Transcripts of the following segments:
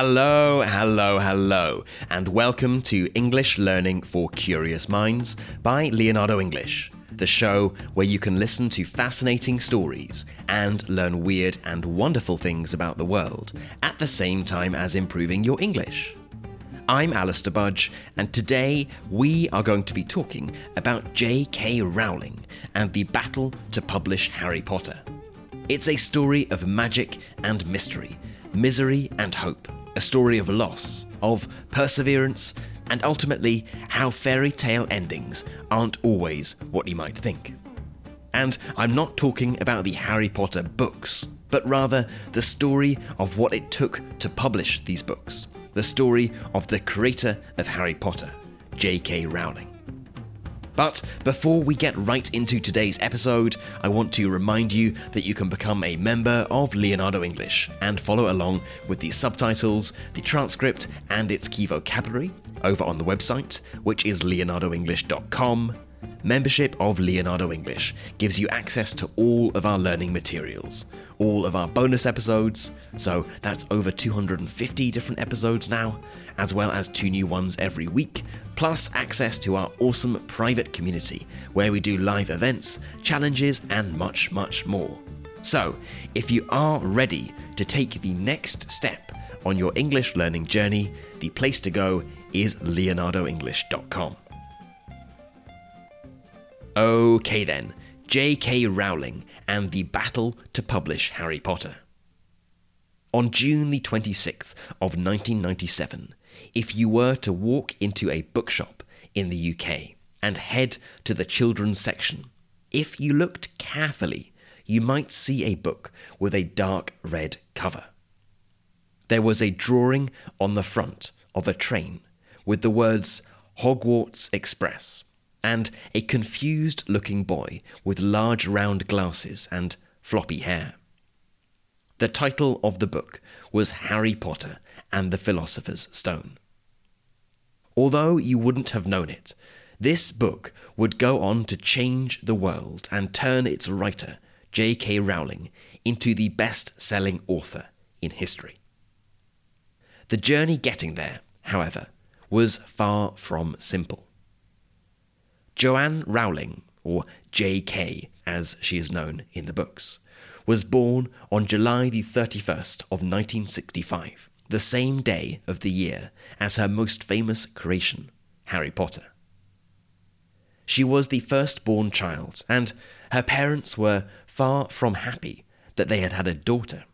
Hello, hello, hello, and welcome to English Learning for Curious Minds by Leonardo English, the show where you can listen to fascinating stories and learn weird and wonderful things about the world at the same time as improving your English. I'm Alastair Budge, and today we are going to be talking about J.K. Rowling and the battle to publish Harry Potter. It's a story of magic and mystery, misery and hope a story of loss, of perseverance, and ultimately how fairy tale endings aren't always what you might think. And I'm not talking about the Harry Potter books, but rather the story of what it took to publish these books, the story of the creator of Harry Potter, J.K. Rowling. But before we get right into today's episode, I want to remind you that you can become a member of Leonardo English and follow along with the subtitles, the transcript, and its key vocabulary over on the website, which is leonardoenglish.com. Membership of Leonardo English gives you access to all of our learning materials, all of our bonus episodes, so that's over 250 different episodes now, as well as two new ones every week, plus access to our awesome private community where we do live events, challenges, and much, much more. So, if you are ready to take the next step on your English learning journey, the place to go is leonardoenglish.com. Okay then, J.K. Rowling and the battle to publish Harry Potter. On June the 26th of 1997, if you were to walk into a bookshop in the UK and head to the children's section, if you looked carefully, you might see a book with a dark red cover. There was a drawing on the front of a train with the words Hogwarts Express and a confused looking boy with large round glasses and floppy hair. The title of the book was Harry Potter and the Philosopher's Stone. Although you wouldn't have known it, this book would go on to change the world and turn its writer, J.K. Rowling, into the best selling author in history. The journey getting there, however, was far from simple. Joanne Rowling, or J.K. as she is known in the books, was born on July the 31st of 1965 the same day of the year as her most famous creation, Harry Potter. She was the firstborn child, and her parents were far from happy that they had had a daughter.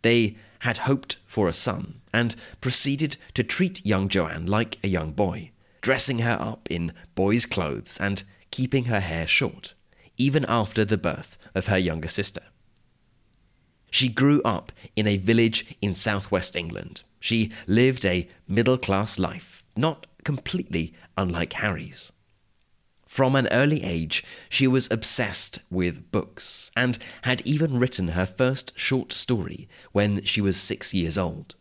They had hoped for a son, and proceeded to treat young Joanne like a young boy, dressing her up in boy's clothes and keeping her hair short, even after the birth of her younger sister. She grew up in a village in southwest England. She lived a middle class life, not completely unlike Harry's. From an early age, she was obsessed with books and had even written her first short story when she was six years old.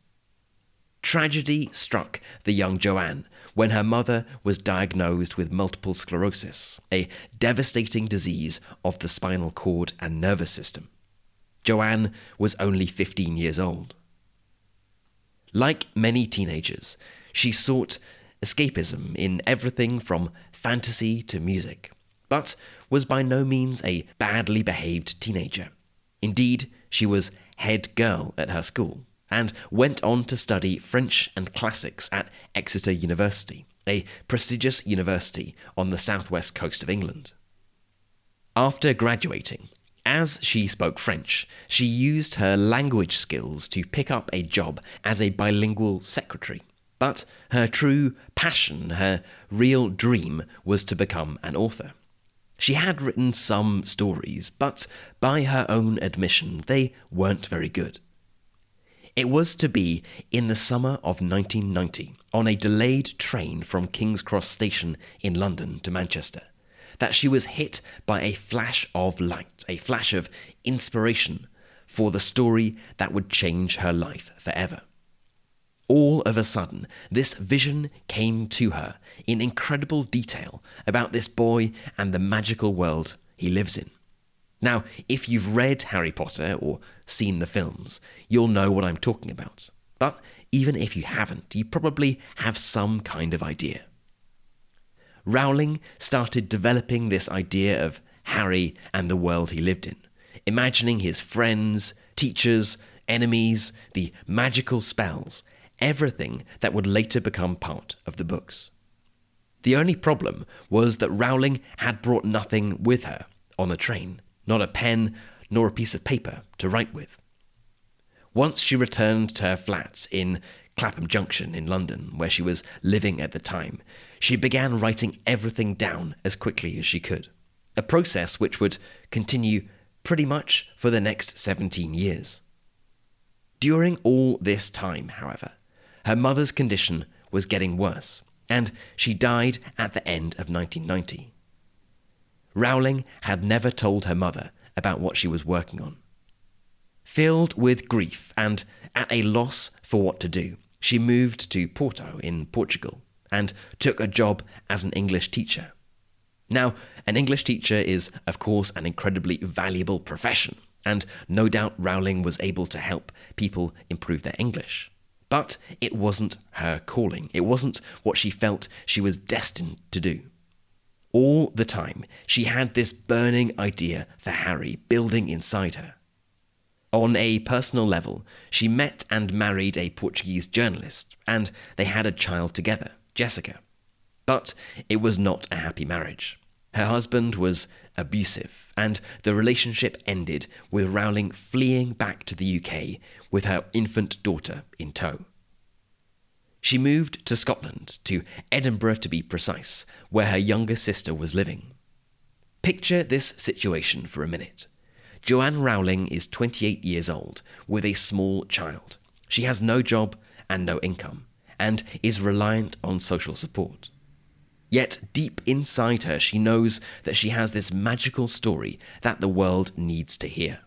Tragedy struck the young Joanne when her mother was diagnosed with multiple sclerosis, a devastating disease of the spinal cord and nervous system. Joanne was only 15 years old. Like many teenagers, she sought escapism in everything from fantasy to music, but was by no means a badly behaved teenager. Indeed, she was head girl at her school and went on to study French and classics at Exeter University, a prestigious university on the southwest coast of England. After graduating, as she spoke French, she used her language skills to pick up a job as a bilingual secretary. But her true passion, her real dream, was to become an author. She had written some stories, but by her own admission, they weren't very good. It was to be in the summer of 1990, on a delayed train from King's Cross Station in London to Manchester that she was hit by a flash of light, a flash of inspiration for the story that would change her life forever. All of a sudden, this vision came to her in incredible detail about this boy and the magical world he lives in. Now, if you've read Harry Potter or seen the films, you'll know what I'm talking about. But even if you haven't, you probably have some kind of idea. Rowling started developing this idea of Harry and the world he lived in, imagining his friends, teachers, enemies, the magical spells, everything that would later become part of the books. The only problem was that Rowling had brought nothing with her on the train, not a pen nor a piece of paper to write with. Once she returned to her flats in Clapham Junction in London, where she was living at the time, she began writing everything down as quickly as she could, a process which would continue pretty much for the next 17 years. During all this time, however, her mother's condition was getting worse, and she died at the end of 1990. Rowling had never told her mother about what she was working on. Filled with grief and at a loss for what to do, she moved to Porto in Portugal and took a job as an English teacher. Now, an English teacher is, of course, an incredibly valuable profession, and no doubt Rowling was able to help people improve their English. But it wasn't her calling. It wasn't what she felt she was destined to do. All the time, she had this burning idea for Harry building inside her. On a personal level, she met and married a Portuguese journalist, and they had a child together, Jessica. But it was not a happy marriage. Her husband was abusive, and the relationship ended with Rowling fleeing back to the UK with her infant daughter in tow. She moved to Scotland, to Edinburgh to be precise, where her younger sister was living. Picture this situation for a minute. Joanne Rowling is 28 years old with a small child. She has no job and no income, and is reliant on social support. Yet deep inside her, she knows that she has this magical story that the world needs to hear.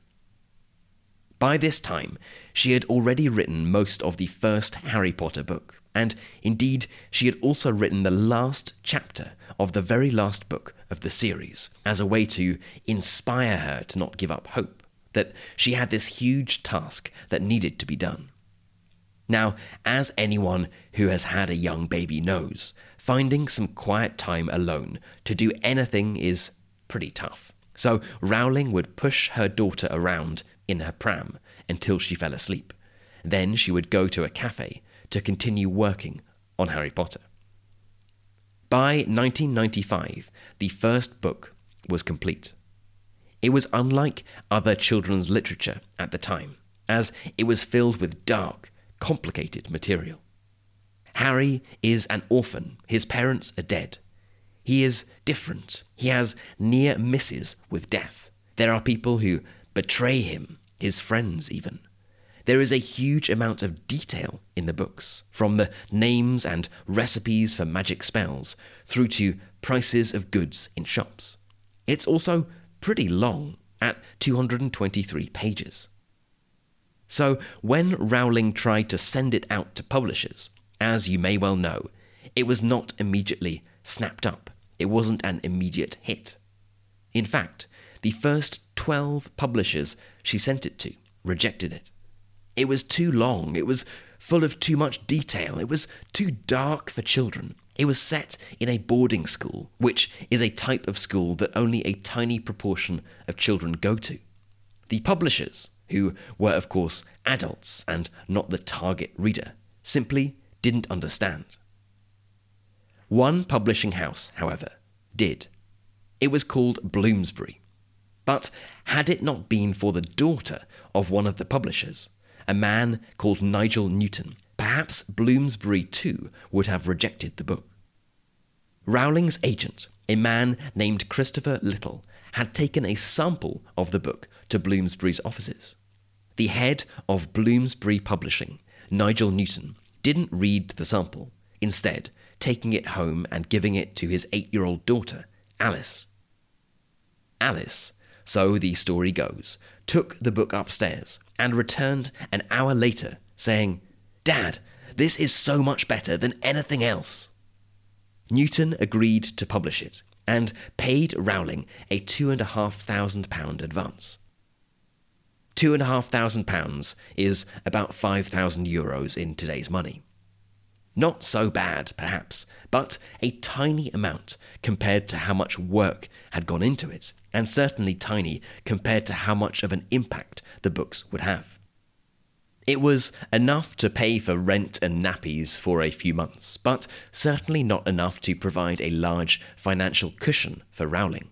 By this time, she had already written most of the first Harry Potter book, and indeed, she had also written the last chapter of the very last book of the series as a way to inspire her to not give up hope, that she had this huge task that needed to be done. Now, as anyone who has had a young baby knows, finding some quiet time alone to do anything is pretty tough. So Rowling would push her daughter around in her pram until she fell asleep. Then she would go to a cafe to continue working on Harry Potter. By 1995, the first book was complete. It was unlike other children's literature at the time, as it was filled with dark, complicated material. Harry is an orphan, his parents are dead. He is different, he has near misses with death. There are people who betray him, his friends even. There is a huge amount of detail in the books, from the names and recipes for magic spells through to prices of goods in shops. It's also pretty long, at 223 pages. So, when Rowling tried to send it out to publishers, as you may well know, it was not immediately snapped up. It wasn't an immediate hit. In fact, the first 12 publishers she sent it to rejected it. It was too long. It was full of too much detail. It was too dark for children. It was set in a boarding school, which is a type of school that only a tiny proportion of children go to. The publishers, who were, of course, adults and not the target reader, simply didn't understand. One publishing house, however, did. It was called Bloomsbury. But had it not been for the daughter of one of the publishers, a man called Nigel Newton, perhaps Bloomsbury too would have rejected the book. Rowling's agent, a man named Christopher Little, had taken a sample of the book to Bloomsbury's offices. The head of Bloomsbury Publishing, Nigel Newton, didn't read the sample, instead, taking it home and giving it to his eight year old daughter, Alice. Alice, so the story goes, took the book upstairs and returned an hour later saying, Dad, this is so much better than anything else. Newton agreed to publish it and paid Rowling a £2,500 advance. £2,500 is about 5,000 euros in today's money. Not so bad, perhaps, but a tiny amount compared to how much work had gone into it, and certainly tiny compared to how much of an impact the books would have. It was enough to pay for rent and nappies for a few months, but certainly not enough to provide a large financial cushion for Rowling.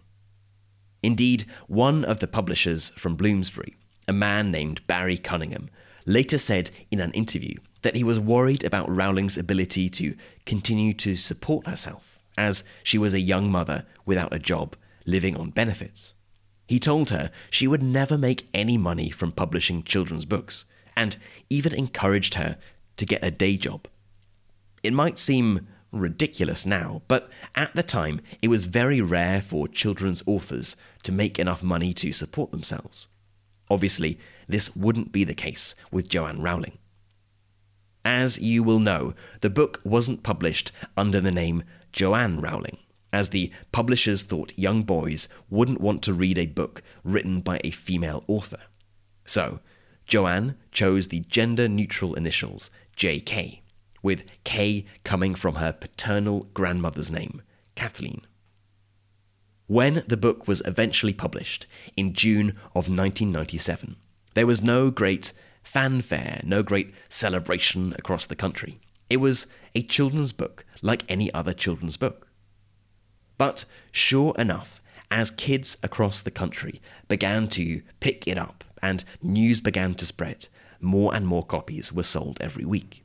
Indeed, one of the publishers from Bloomsbury, a man named Barry Cunningham, later said in an interview that he was worried about Rowling's ability to continue to support herself, as she was a young mother without a job, living on benefits. He told her she would never make any money from publishing children's books, and even encouraged her to get a day job. It might seem ridiculous now, but at the time it was very rare for children's authors to make enough money to support themselves. Obviously, this wouldn't be the case with Joanne Rowling. As you will know, the book wasn't published under the name Joanne Rowling, as the publishers thought young boys wouldn't want to read a book written by a female author. So, Joanne chose the gender neutral initials JK, with K coming from her paternal grandmother's name, Kathleen. When the book was eventually published in June of 1997, there was no great fanfare, no great celebration across the country. It was a children's book like any other children's book. But sure enough, as kids across the country began to pick it up and news began to spread, more and more copies were sold every week.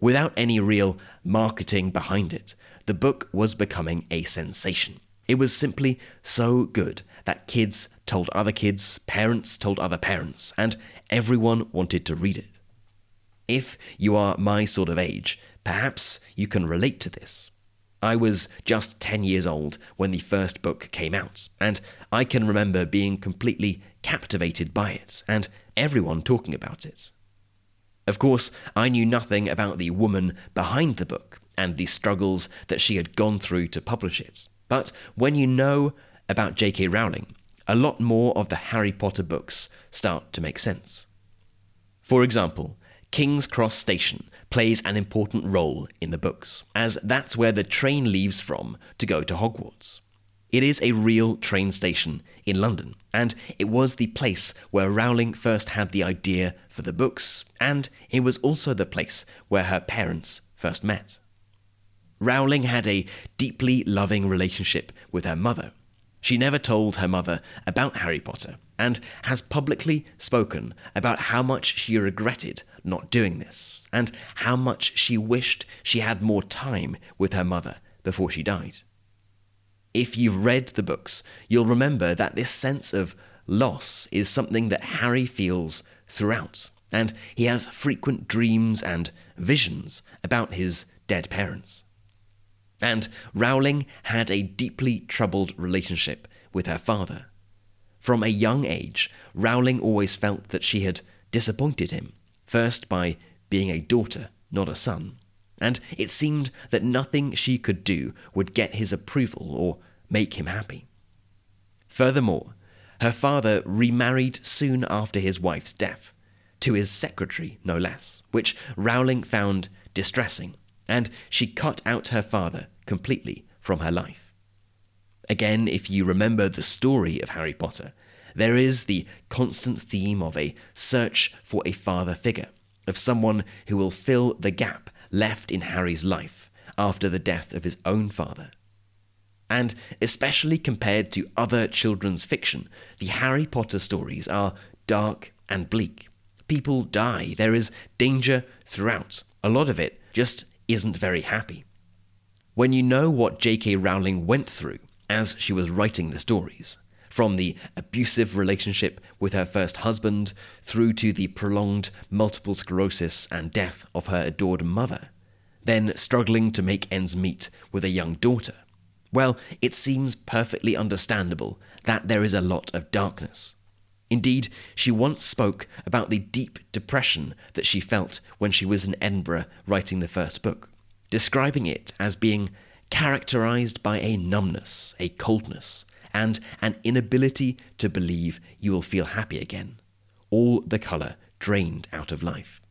Without any real marketing behind it, the book was becoming a sensation. It was simply so good that kids told other kids, parents told other parents, and everyone wanted to read it. If you are my sort of age, perhaps you can relate to this. I was just 10 years old when the first book came out, and I can remember being completely captivated by it, and everyone talking about it. Of course, I knew nothing about the woman behind the book and the struggles that she had gone through to publish it. But when you know about J.K. Rowling, a lot more of the Harry Potter books start to make sense. For example, King's Cross Station plays an important role in the books, as that's where the train leaves from to go to Hogwarts. It is a real train station in London, and it was the place where Rowling first had the idea for the books, and it was also the place where her parents first met. Rowling had a deeply loving relationship with her mother, she never told her mother about Harry Potter and has publicly spoken about how much she regretted not doing this and how much she wished she had more time with her mother before she died. If you've read the books, you'll remember that this sense of loss is something that Harry feels throughout, and he has frequent dreams and visions about his dead parents. And Rowling had a deeply troubled relationship with her father. From a young age, Rowling always felt that she had disappointed him, first by being a daughter, not a son, and it seemed that nothing she could do would get his approval or make him happy. Furthermore, her father remarried soon after his wife's death, to his secretary, no less, which Rowling found distressing, and she cut out her father completely from her life. Again, if you remember the story of Harry Potter, there is the constant theme of a search for a father figure, of someone who will fill the gap left in Harry's life after the death of his own father. And especially compared to other children's fiction, the Harry Potter stories are dark and bleak. People die, there is danger throughout. A lot of it just isn't very happy. When you know what J.K. Rowling went through as she was writing the stories, from the abusive relationship with her first husband through to the prolonged multiple sclerosis and death of her adored mother, then struggling to make ends meet with a young daughter, well, it seems perfectly understandable that there is a lot of darkness. Indeed, she once spoke about the deep depression that she felt when she was in Edinburgh writing the first book describing it as being characterized by a numbness, a coldness, and an inability to believe you will feel happy again. all the colour drained out of life.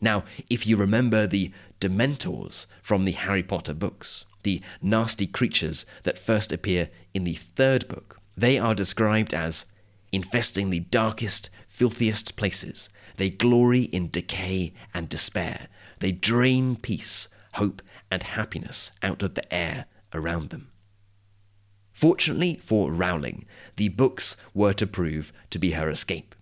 Now, if you remember the Dementors from the Harry Potter books, the nasty creatures that first appear in the third book, they are described as infesting the darkest, filthiest places. They glory in decay and despair. They drain peace, hope, and happiness out of the air around them. Fortunately for Rowling, the books were to prove to be her escape.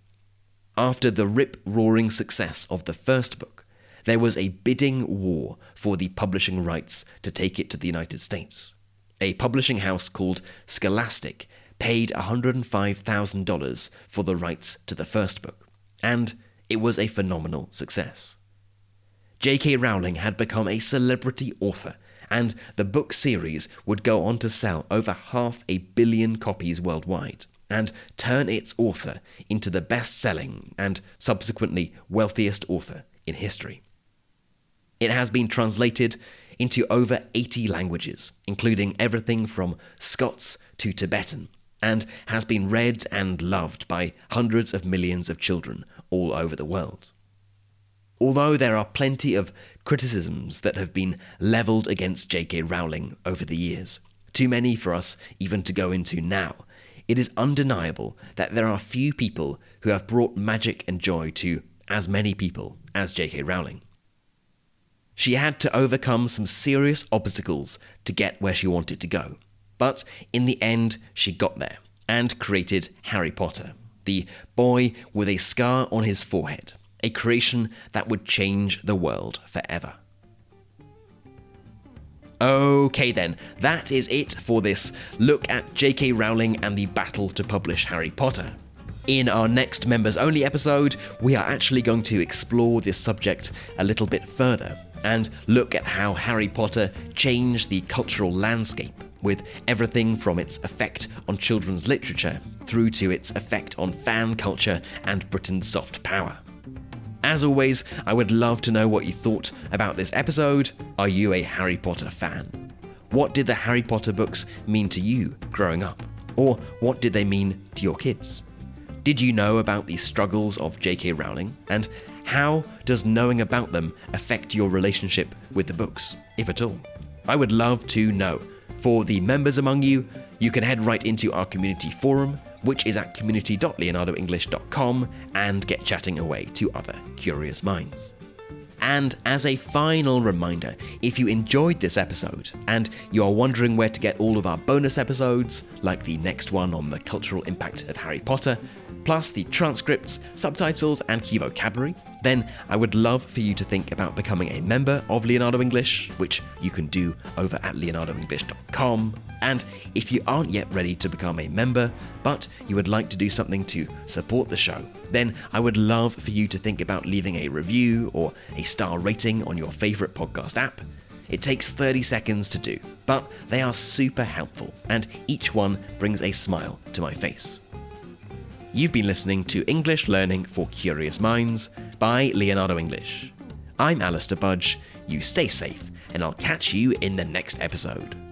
After the rip roaring success of the first book, there was a bidding war for the publishing rights to take it to the United States. A publishing house called Scholastic paid $105,000 for the rights to the first book, and it was a phenomenal success. J.K. Rowling had become a celebrity author, and the book series would go on to sell over half a billion copies worldwide and turn its author into the best selling and subsequently wealthiest author in history. It has been translated into over 80 languages, including everything from Scots to Tibetan, and has been read and loved by hundreds of millions of children all over the world. Although there are plenty of criticisms that have been levelled against J.K. Rowling over the years, too many for us even to go into now, it is undeniable that there are few people who have brought magic and joy to as many people as J.K. Rowling. She had to overcome some serious obstacles to get where she wanted to go, but in the end, she got there and created Harry Potter, the boy with a scar on his forehead, a creation that would change the world forever. Okay, then, that is it for this look at J.K. Rowling and the battle to publish Harry Potter. In our next members only episode, we are actually going to explore this subject a little bit further and look at how Harry Potter changed the cultural landscape with everything from its effect on children's literature through to its effect on fan culture and Britain's soft power. As always, I would love to know what you thought about this episode. Are you a Harry Potter fan? What did the Harry Potter books mean to you growing up? Or what did they mean to your kids? Did you know about the struggles of J.K. Rowling? And how does knowing about them affect your relationship with the books, if at all? I would love to know. For the members among you, you can head right into our community forum, which is at community.leonardoenglish.com, and get chatting away to other curious minds. And as a final reminder, if you enjoyed this episode and you are wondering where to get all of our bonus episodes, like the next one on the cultural impact of Harry Potter, plus the transcripts, subtitles, and key vocabulary, then I would love for you to think about becoming a member of Leonardo English, which you can do over at leonardoenglish.com. And if you aren't yet ready to become a member, but you would like to do something to support the show, then I would love for you to think about leaving a review or a star rating on your favourite podcast app. It takes 30 seconds to do, but they are super helpful, and each one brings a smile to my face. You've been listening to English Learning for Curious Minds by Leonardo English. I'm Alastair Budge. You stay safe, and I'll catch you in the next episode.